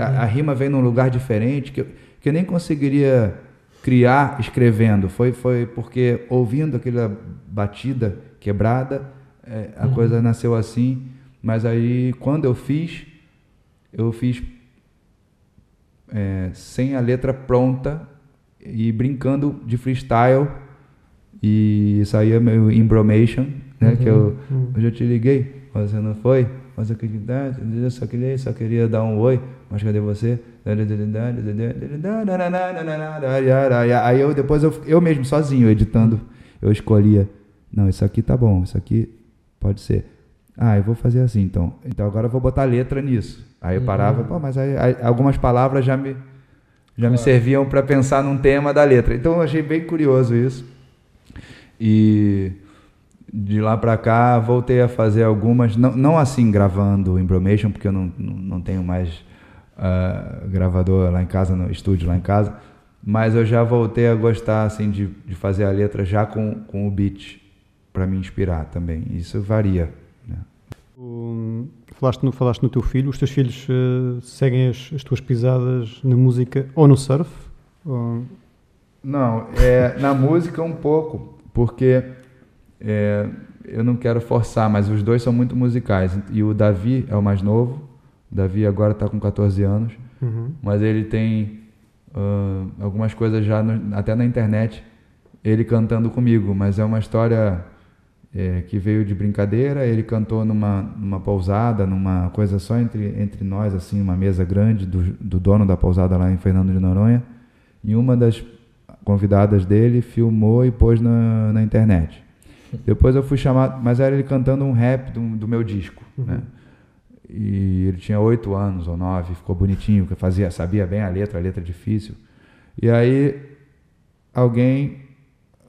A, a rima vem num lugar diferente que eu, que eu nem conseguiria criar escrevendo. Foi, foi porque ouvindo aquela batida quebrada, é, a coisa nasceu assim. Mas aí, quando eu fiz, eu fiz é, sem a letra pronta e brincando de freestyle. E saía meu embromation, né? Que eu, hoje eu te liguei, você não foi? Mas eu queria, eu só queria, só queria dar um oi, mas cadê você? Aí eu depois eu, eu mesmo sozinho editando, eu escolhia, não, isso aqui tá bom, isso aqui pode ser. Ah, eu vou fazer assim então. Então agora eu vou botar letra nisso. Aí eu parava, pô, mas aí, aí algumas palavras já me já me serviam para pensar num tema da letra. Então eu achei bem curioso isso. E de lá para cá voltei a fazer algumas, não, não assim gravando o Embromation, porque eu não, não, não tenho mais ah, gravador lá em casa, no estúdio lá em casa, mas eu já voltei a gostar assim de, de fazer a letra já com, com o beat para me inspirar também. Isso varia. Falaste, no, falaste no teu filho, os teus filhos eh, seguem as, as tuas pisadas na música ou no surf? Ou- Não, é, na música um pouco, porque é, eu não quero forçar, mas os dois são muito musicais. E o Davi é o mais novo, o Davi agora está com 14 anos, Uhum. mas ele tem ah, algumas coisas já, no- até na internet, ele cantando comigo, mas é uma história é, que veio de brincadeira, ele cantou numa, numa pousada, numa coisa só entre, entre nós, assim, uma mesa grande do, do dono da pousada lá em Fernando de Noronha, e uma das convidadas dele filmou e pôs na, na internet. Depois eu fui chamado, mas era ele cantando um rap do, do meu disco, né? E ele tinha oito anos ou nove, ficou bonitinho, que fazia, sabia bem a letra, a letra difícil. E aí alguém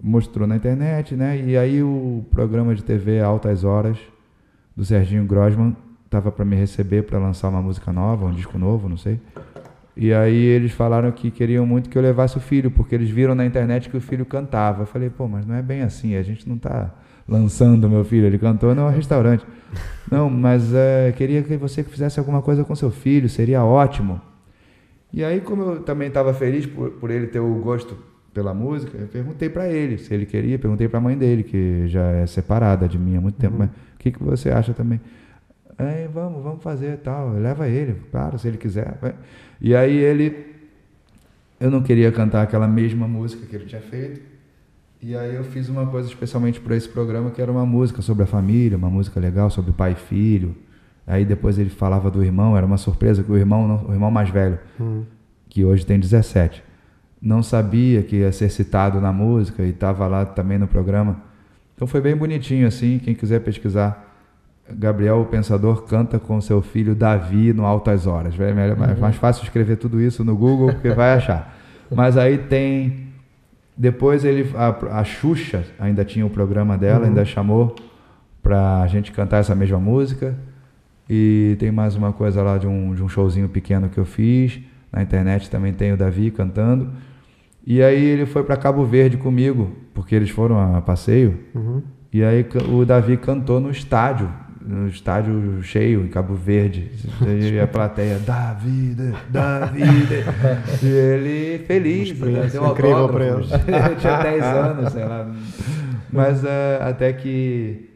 mostrou na internet, né? E aí o programa de TV Altas Horas do Serginho Grosman estava para me receber para lançar uma música nova, um disco novo, não sei. E aí eles falaram que queriam muito que eu levasse o filho, porque eles viram na internet que o filho cantava. Eu falei, pô, mas não é bem assim, a gente não está lançando meu filho, ele cantou no restaurante. Não, mas é, queria que você fizesse alguma coisa com seu filho, seria ótimo. E aí, como eu também estava feliz por, por ele ter o gosto pela música, eu perguntei para ele se ele queria, perguntei para a mãe dele, que já é separada de mim há muito tempo, mas o que, que você acha também? É, vamos, vamos fazer tal, leva ele, claro, se ele quiser. vai. E aí ele, eu não queria cantar aquela mesma música que ele tinha feito, e aí eu fiz uma coisa especialmente para esse programa, que era uma música sobre a família, uma música legal sobre pai e filho. Aí depois ele falava do irmão, era uma surpresa que o irmão, o irmão mais velho, que hoje tem 17, não sabia que ia ser citado na música e estava lá também no programa. Então foi bem bonitinho assim, quem quiser pesquisar, Gabriel o Pensador canta com seu filho Davi no Altas Horas. É melhor- é mais fácil escrever tudo isso no Google porque vai achar. Mas aí tem depois ele a, a Xuxa ainda tinha o programa dela, ainda chamou pra gente cantar essa mesma música. E tem mais uma coisa lá de um, de um showzinho pequeno que eu fiz. Na internet também tem o Davi cantando. E aí ele foi para Cabo Verde comigo, porque eles foram a passeio. E aí o Davi cantou no estádio, no estádio cheio em Cabo Verde. E a plateia, Davi, Davi. E ele feliz, experiência deu incrível autógrafos. Eu tinha 10 anos, sei lá. Mas eh, até que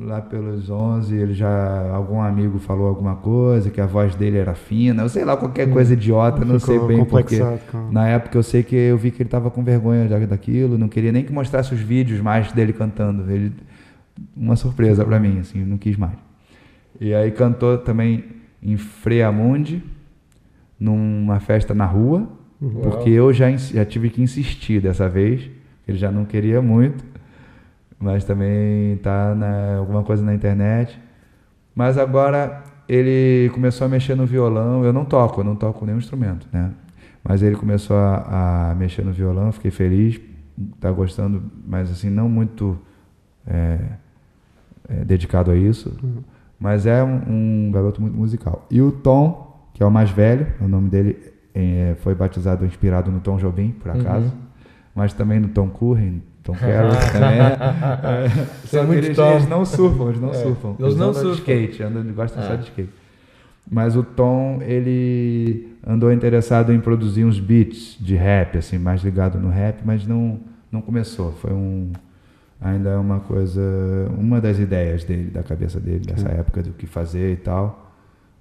lá pelos 11, ele já algum amigo falou alguma coisa, que a voz dele era fina, eu sei lá, qualquer coisa idiota, não sei Ficou bem com- Na época eu sei que eu vi que ele estava com vergonha daquilo, não queria nem que mostrasse os vídeos mais dele cantando. Ele uma surpresa para mim, assim, não quis mais. E aí cantou também em Freamundi, numa festa na rua, porque eu já, já tive que insistir dessa vez, ele já não queria muito, mas também tá na, alguma coisa na internet. Mas agora ele começou a mexer no violão, eu não toco, eu não toco nenhum instrumento, né? Mas ele começou a, a mexer no violão, fiquei feliz está gostando, mas assim, não muito é, é, dedicado a isso. Mas é um, um garoto muito musical. E o Tom, que é o mais velho, o nome dele é, foi batizado, inspirado no Tom Jobim, por acaso. Mas também no Tom Curren, Tom Carroll também. É, Isso é só que muito eles, Tom. eles não surfam, eles não É, surfam. eles não andam de surfam. skate, andam, gostam só Ah. de skate. Mas o Tom, ele andou interessado em produzir uns beats de rap, assim, mais ligado no rap, mas não, não começou. Foi um. Ainda é uma coisa. Uma das ideias dele, da cabeça dele, dessa época, do que fazer e tal.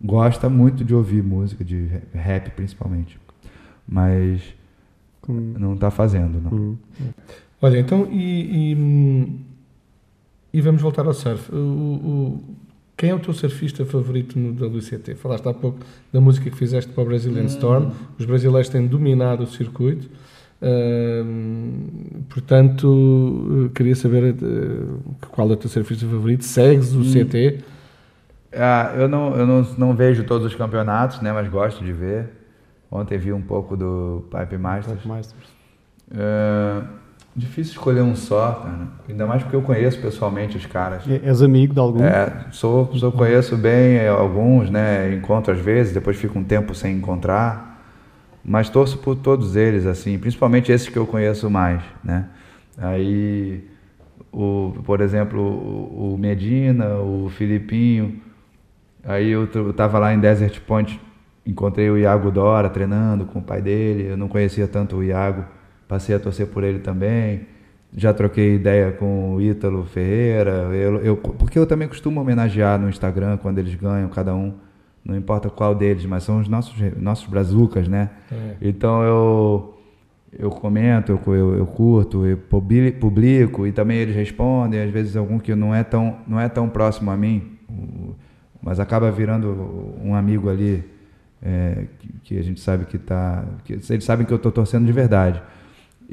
Gosta muito de ouvir música, de rap principalmente. Mas não está fazendo, não. Hum. Olha, então, e, e, hum, e vamos voltar ao surf. O, o- quem é o teu surfista favorito no WCT? Falaste há pouco da música que fizeste para o Brazilian Storm. Os brasileiros têm dominado o circuito. Hum, portanto, eh, queria saber eh, qual é o teu surfista favorito. Segues o CT? Ah, eu não, eu não, não vejo todos os campeonatos, né, mas gosto de ver. Ontem vi um pouco do Pipe Masters. Masters. É, difícil escolher um só, cara. Ainda mais porque eu conheço pessoalmente os caras. É- És amigo de algum? É, sou, sou conheço bem é, alguns, né? Encontro às vezes, depois fico um tempo sem encontrar. Mas torço por todos eles, assim, principalmente esses que eu conheço mais, né? Aí, o, por exemplo, o, Medina, o Filipinho. Aí eu, eu tava lá em Desert Point, encontrei o Iago Dora treinando com o pai dele. Eu não conhecia tanto o Iago, passei a torcer por ele também. Já troquei ideia com o Ítalo Ferreira, eu, eu- porque eu também costumo homenagear no Instagram quando eles ganham, cada um, não importa qual deles, mas são os nossos, nossos brazucas, né? É. Então eu, eu comento, eu, eu, eu curto, eu publi- publico e também eles respondem, às vezes algum que não é tão, não é tão próximo a mim, mas acaba virando um amigo ali é, que, que a gente sabe que tá. Que eles sabem que eu estou torcendo de verdade.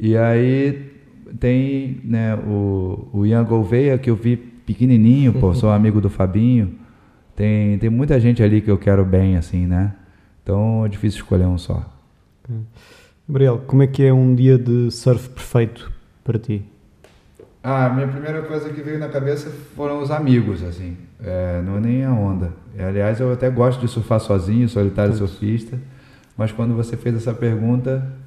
E aí tem né, o, o Ian Gouveia, que eu vi pequenininho, pô, sou amigo do Fabinho. Tem, tem muita gente ali que eu quero bem, assim, né? Então é difícil escolher um só. Gabriel, como é que é um dia de surf perfeito para ti? Ah, a minha primeira coisa que veio na cabeça foram os amigos, assim. É, não é nem a onda. É, Aliás, eu até gosto de surfar sozinho, solitário surfista. Mas quando você fez essa pergunta,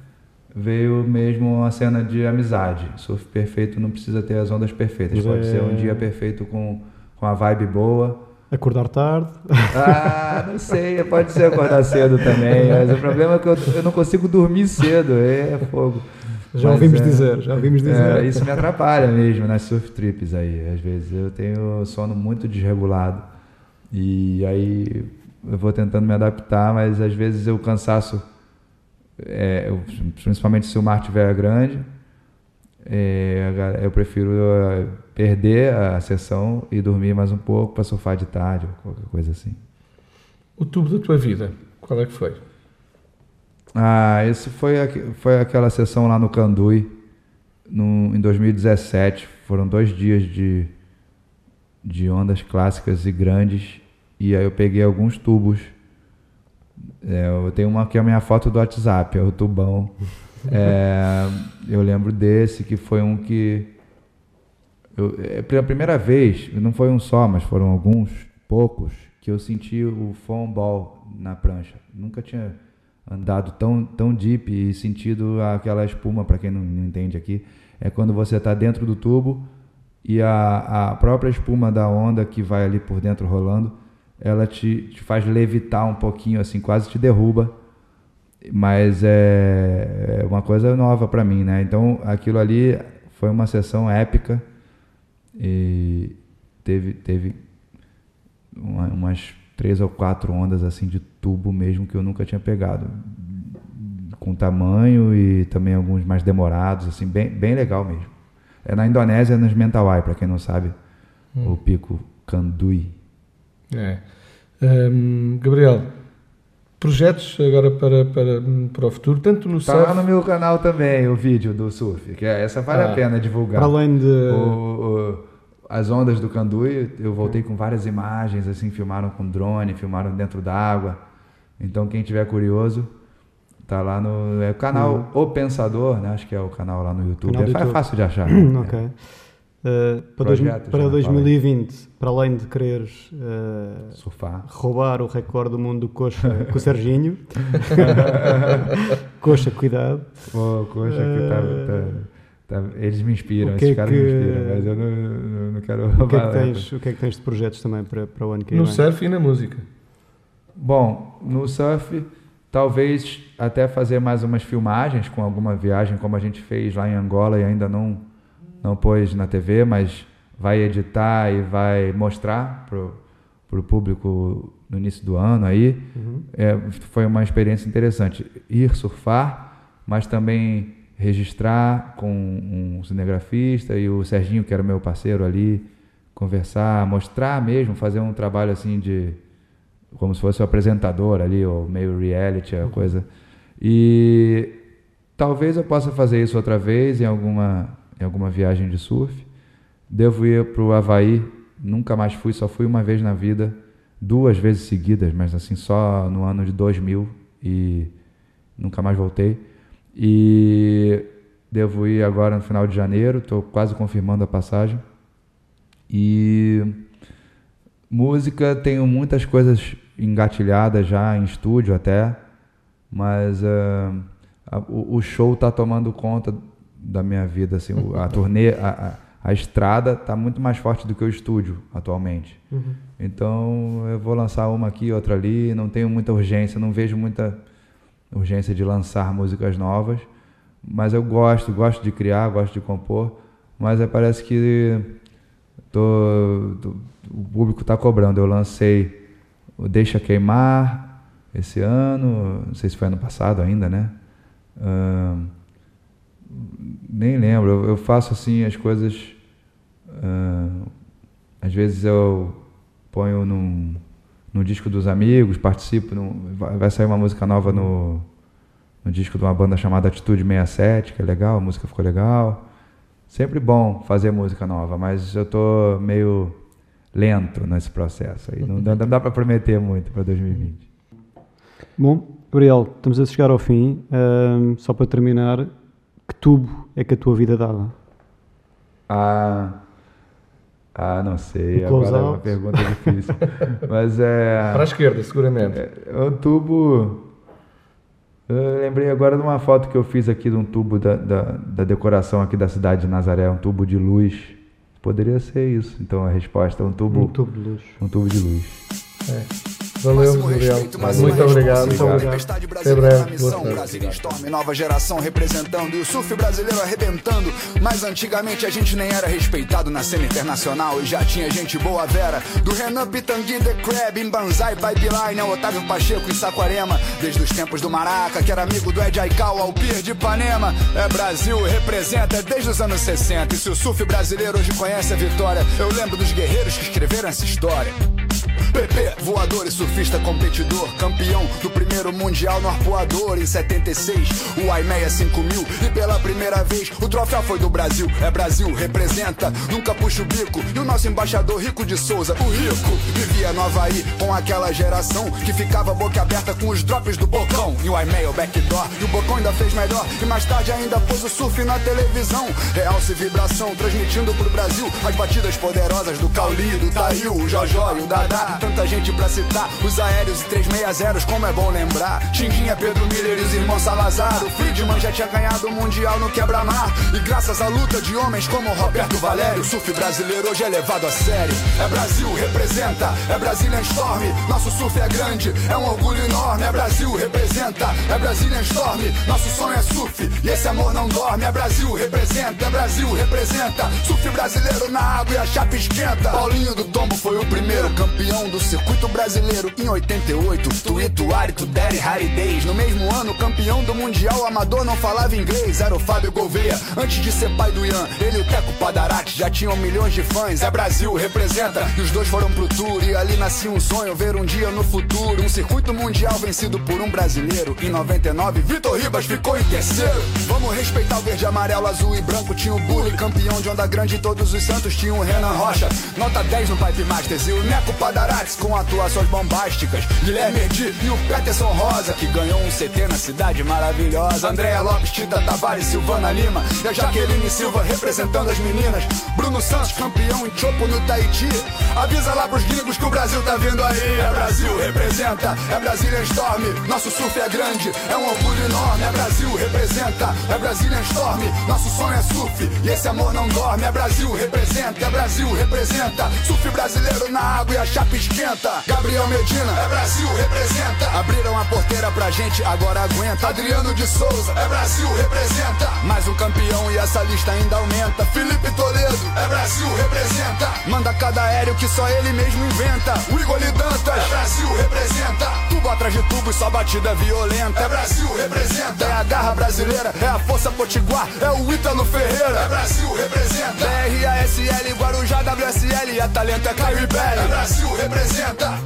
veio mesmo uma cena de amizade. Surf perfeito não precisa ter as ondas perfeitas. Mas Pode é- ser um dia perfeito com, com a vibe boa. Acordar tarde? Ah, não sei, pode ser acordar cedo também. Mas o problema é que eu, eu não consigo dormir cedo. É fogo. Já Mas ouvimos é- dizer, já ouvimos dizer. é, isso me atrapalha mesmo nas surf trips aí. Às vezes eu tenho sono muito desregulado. E aí eu vou tentando me adaptar, mas às vezes o cansaço, é, eu- principalmente se o mar estiver grande, é, eu prefiro é, perder a sessão e dormir mais um pouco para surfar de tarde ou qualquer coisa assim. O tubo da tua vida, qual é que foi? Ah, esse foi, foi aquela sessão lá no Candui, no, em 2017. Foram dois dias de, de ondas clássicas e grandes. E aí eu peguei alguns tubos. É, eu tenho uma que é a minha foto do WhatsApp, é o tubão. É, eu lembro desse, que foi um que. Eu, é, pela primeira vez, não foi um só, mas foram alguns, poucos, que eu senti o foam ball na prancha. Nunca tinha andado tão, tão deep e sentido aquela espuma, para quem não, não entende aqui, é quando você está dentro do tubo e a, a própria espuma da onda que vai ali por dentro rolando, ela te, te faz levitar um pouquinho, assim, quase te derruba. Mas é, é uma coisa nova para mim, né? Então aquilo ali foi uma sessão épica e teve, teve uma- umas três ou quatro ondas assim de tubo mesmo que eu nunca tinha pegado. Com tamanho e também alguns mais demorados, assim, bem, bem legal mesmo. É na Indonésia, nos Mentawai, para quem não sabe, o pico Kandui. É. Hum, Gabriel, projetos agora para, para, para o futuro, tanto no Tá surf... lá no meu canal também o vídeo do surf, que é- essa vale Ah. a pena divulgar. Para além de. O- o- as ondas do Candui, eu voltei com várias imagens, assim, filmaram com drone, filmaram dentro d'água. Então, quem tiver curioso, Tá lá no é o canal O Pensador, né? Acho que é o canal lá no YouTube. Canal É, fa- YouTube. fácil de achar. ok. Uh, para, dois, para né? 2020, para além de quereres uh, roubar o recorde do mundo do coxa com o Serginho, coxa, cuidado. Pô, coxa, que tá, Eh, tá- tá- eles me inspiram, o que esses é caras que- me inspiram, mas eu não, não, não quero O que, é roubar. que tens, o que é que tens de projetos também para, para o ano que vem? No surf e na música. Bom, no surf, talvez até fazer mais umas filmagens com alguma viagem, como a gente fez lá em Angola e ainda não, não pôs na TV, mas vai editar e vai mostrar para o público no início do ano aí. Uhum. É, foi uma experiência interessante. Ir surfar, mas também registrar com um cinegrafista e o Serginho, que era meu parceiro ali, conversar, mostrar mesmo, fazer um trabalho assim de como se fosse o apresentador ali, ou meio reality, a coisa. E talvez eu possa fazer isso outra vez em alguma, em alguma viagem de surf. Devo ir para o Havaí, nunca mais fui, só fui uma vez na vida, duas vezes seguidas, mas assim, só no ano de 2000 e nunca mais voltei. E devo ir agora no final de janeiro, estou quase confirmando a passagem. E música, tenho muitas coisas engatilhadas já em estúdio até, mas a- o, o show está tomando conta da minha vida, assim, a turnê, a, a, a estrada está muito mais forte do que o estúdio atualmente. Então eu vou lançar uma aqui, outra ali, não tenho muita urgência, não vejo muita urgência de lançar músicas novas, mas eu gosto, gosto de criar, gosto de compor, mas é, parece que tô, tô- o público está cobrando. Eu lancei o Deixa Queimar esse ano, não sei se foi ano passado ainda, né? Nem lembro, eu, eu faço assim as coisas. ahn, às vezes eu ponho num, disco dos amigos, participo, num- vai, sair uma música nova no, no disco de uma banda chamada Atitude 67, que é legal, a música ficou legal. Sempre bom fazer música nova, mas eu tô meio lento nesse processo aí. Não não dá para prometer muito para 2020. Bom, Gabriel, estamos a chegar ao fim. Ahm, só para terminar, que tubo é que a tua vida dava? Ah, ah não sei. O Agora é uma out. pergunta difícil. Mas é. Para a esquerda, seguramente. É um tubo. Eu lembrei agora de uma foto que eu fiz aqui de um tubo da, da, da decoração aqui da cidade de Nazaré, um tubo de luz. Poderia ser isso. Então a resposta é um tubo, Um tubo de luz. um tubo de luz. Valeu, Gabriel. Muito obrigado. Muito Tempestade Até brasileira breve. Boa nova geração representando. E o surf brasileiro arrebentando. Mas antigamente a gente nem era respeitado na cena internacional. E já tinha gente boa vera. Do Renan Pitangui, The Crab, em Banzai, Pipeline, ao Otávio Pacheco em Saquarema. Desde os tempos do Maraca, que era amigo do Ed Aikau, ao Pier de Ipanema. É Brasil, representa desde os anos 60. E se o surf brasileiro hoje conhece a vitória, eu lembro dos guerreiros que escreveram essa história. PP, voador e surfista competidor, campeão do primeiro mundial no arpoador em 76, o Aimeia 5000 e pela primeira vez o troféu foi do Brasil. É Brasil, representa, nunca puxa o bico. E o nosso embaixador Rico de Souza, o Rico, vivia no Havaí com aquela geração que ficava boca aberta com os drops do Bocão. E o Aimeia, o backdoor, e o Bocão ainda fez melhor. E mais tarde ainda pôs o surf na televisão. Realce vibração, transmitindo pro Brasil as batidas poderosas do Cauli, do Tail, o Jojó e o Dadá. Tanta gente pra citar, os aéreos e 360, como é bom lembrar. Tinguinha, Pedro Miller e os irmãos Salazar. O Friedman já tinha ganhado o Mundial no quebra-mar. E graças à luta de homens como Roberto Valério, o surf brasileiro hoje é levado a sério. É Brasil, representa, é Brazilian Storm. Nosso surf é grande, é um orgulho enorme. É Brasil, representa, é Brazilian Storm. Nosso sonho é surf e esse amor não dorme. É Brasil, representa, é Brasil, representa. Surf brasileiro na água e a chapa esquenta. Paulinho do Tombo foi o primeiro campeão do circuito brasileiro em 88. Tuito, Arito, Harry Days. No mesmo ano, campeão do Mundial Amador não falava inglês. Era o Fábio Gouveia, antes de ser pai do Ian. Ele e o Teco Padarati já tinham milhões de fãs. É Brasil, representa. E os dois foram pro tour. E ali nascia um sonho, ver um dia no futuro. Um circuito mundial vencido por um brasileiro. Em 99, Vitor Ribas ficou em terceiro. Vamos respeitar o verde, amarelo, azul e branco. Tinha o Bully, campeão de onda grande todos os santos. Tinha o Renan Rocha, nota 10 no Pipe Masters. E o Neco Padarati Com atuações bombásticas. Guilherme Erdi e o Peterson Rosa, que ganhou um CT na cidade maravilhosa. Andréa Lopes, Tita Tavares, Silvana Lima e a Jaqueline Silva representando as meninas. Bruno Santos, campeão em Chopo no Tahiti. Avisa lá pros gringos que o Brasil tá vindo aí. É Brasil, representa. É Brasília Storm. Nosso surf é grande, é um orgulho enorme. É Brasil, representa. É Brasília Storm. Nosso sonho é surf e esse amor não dorme. É Brasil, representa. É Brasil, representa. Surf brasileiro na água e a chapa esquenta. Gabriel Medina. É Brasil, representa. Abriram a porteira pra gente, agora aguenta. Adriano de Souza. É Brasil, representa. Mais um campeão e essa lista ainda aumenta. Felipe Toledo. É Brasil, representa. Manda cada aéreo que só ele mesmo inventa. O Igor Dantas. É Brasil, representa. Tubo atrás de tubo e só batida violenta. É Brasil, representa. É a garra brasileira, é a força potiguar, é o Ítalo Ferreira. É Brasil, representa. BRASL, Guarujá, WSL, a talento é Caio e. É Brasil, representa.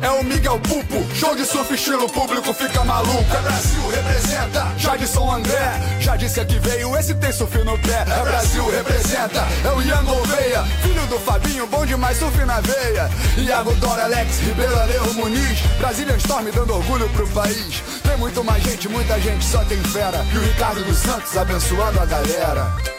É o Miguel Pupo, show de surf estilo público fica maluco. É Brasil, representa. Jadson André, já disse que veio, esse tem surf no pé. É Brasil, representa. É o Ian Gouveia, filho do Fabinho, bom demais, surf na veia. Iago Dora, Alex, Ribeiro, Alejo Muniz. Brasília Storm dando orgulho pro país. Tem muito mais gente, muita gente, só tem fera. E o Ricardo dos Santos abençoando a galera.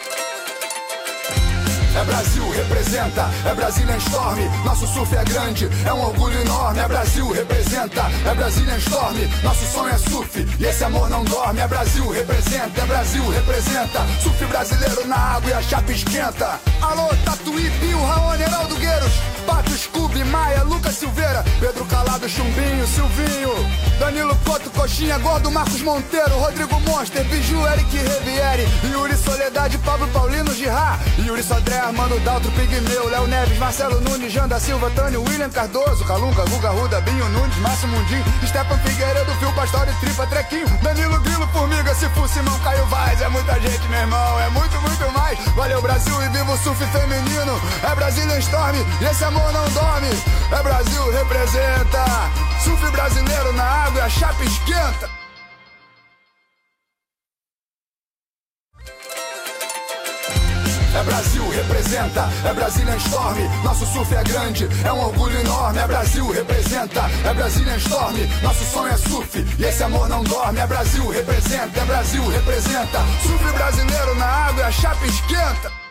É Brasil, representa, é Brasília Storm. Nosso surf é grande, é um orgulho enorme. É Brasil, representa, é Brasília Storm. Nosso sonho é surf e esse amor não dorme. É Brasil, representa, é Brasil, representa. Surf brasileiro na água e a chapa esquenta. Alô, Tatuí, Pio, Raoni, Heraldo Gueiros. Pato, Scooby, Maia, Lucas Silveira. Pedro Calado, Chumbinho, Silvinho. Danilo Couto, Coxinha, Gordo, Marcos Monteiro. Rodrigo Monster, Biju, Eric Rivieri. Yuri Soledade, Pablo Paulino, Girá. Yuri Sodré, Armando Daltro, Pigmeu. Léo Neves, Marcelo Nunes, Janda Silva, Tânio, William Cardoso. Calunga, Guga, Ruda, Binho Nunes, Márcio Mundim. Stepan Figueiredo, Fio Pastor e Tripa, Trequinho. Danilo Grilo, Formiga, Cifu, Simão, Caio Vaz. É muita gente, meu irmão. É muito, muito mais. Valeu, Brasil e viva o surf feminino. É Brasília Storm e esse amor não dorme. É Brasil, representa. Surf brasileiro na água e a chapa esquenta. É Brasil, representa, é Brasília Storm. Nosso surf é grande, é um orgulho enorme. É Brasil, representa, é Brasília Storm. Nosso sonho é surf e esse amor não dorme. É Brasil, representa, é Brasil, representa. Surf brasileiro na água e a chapa esquenta.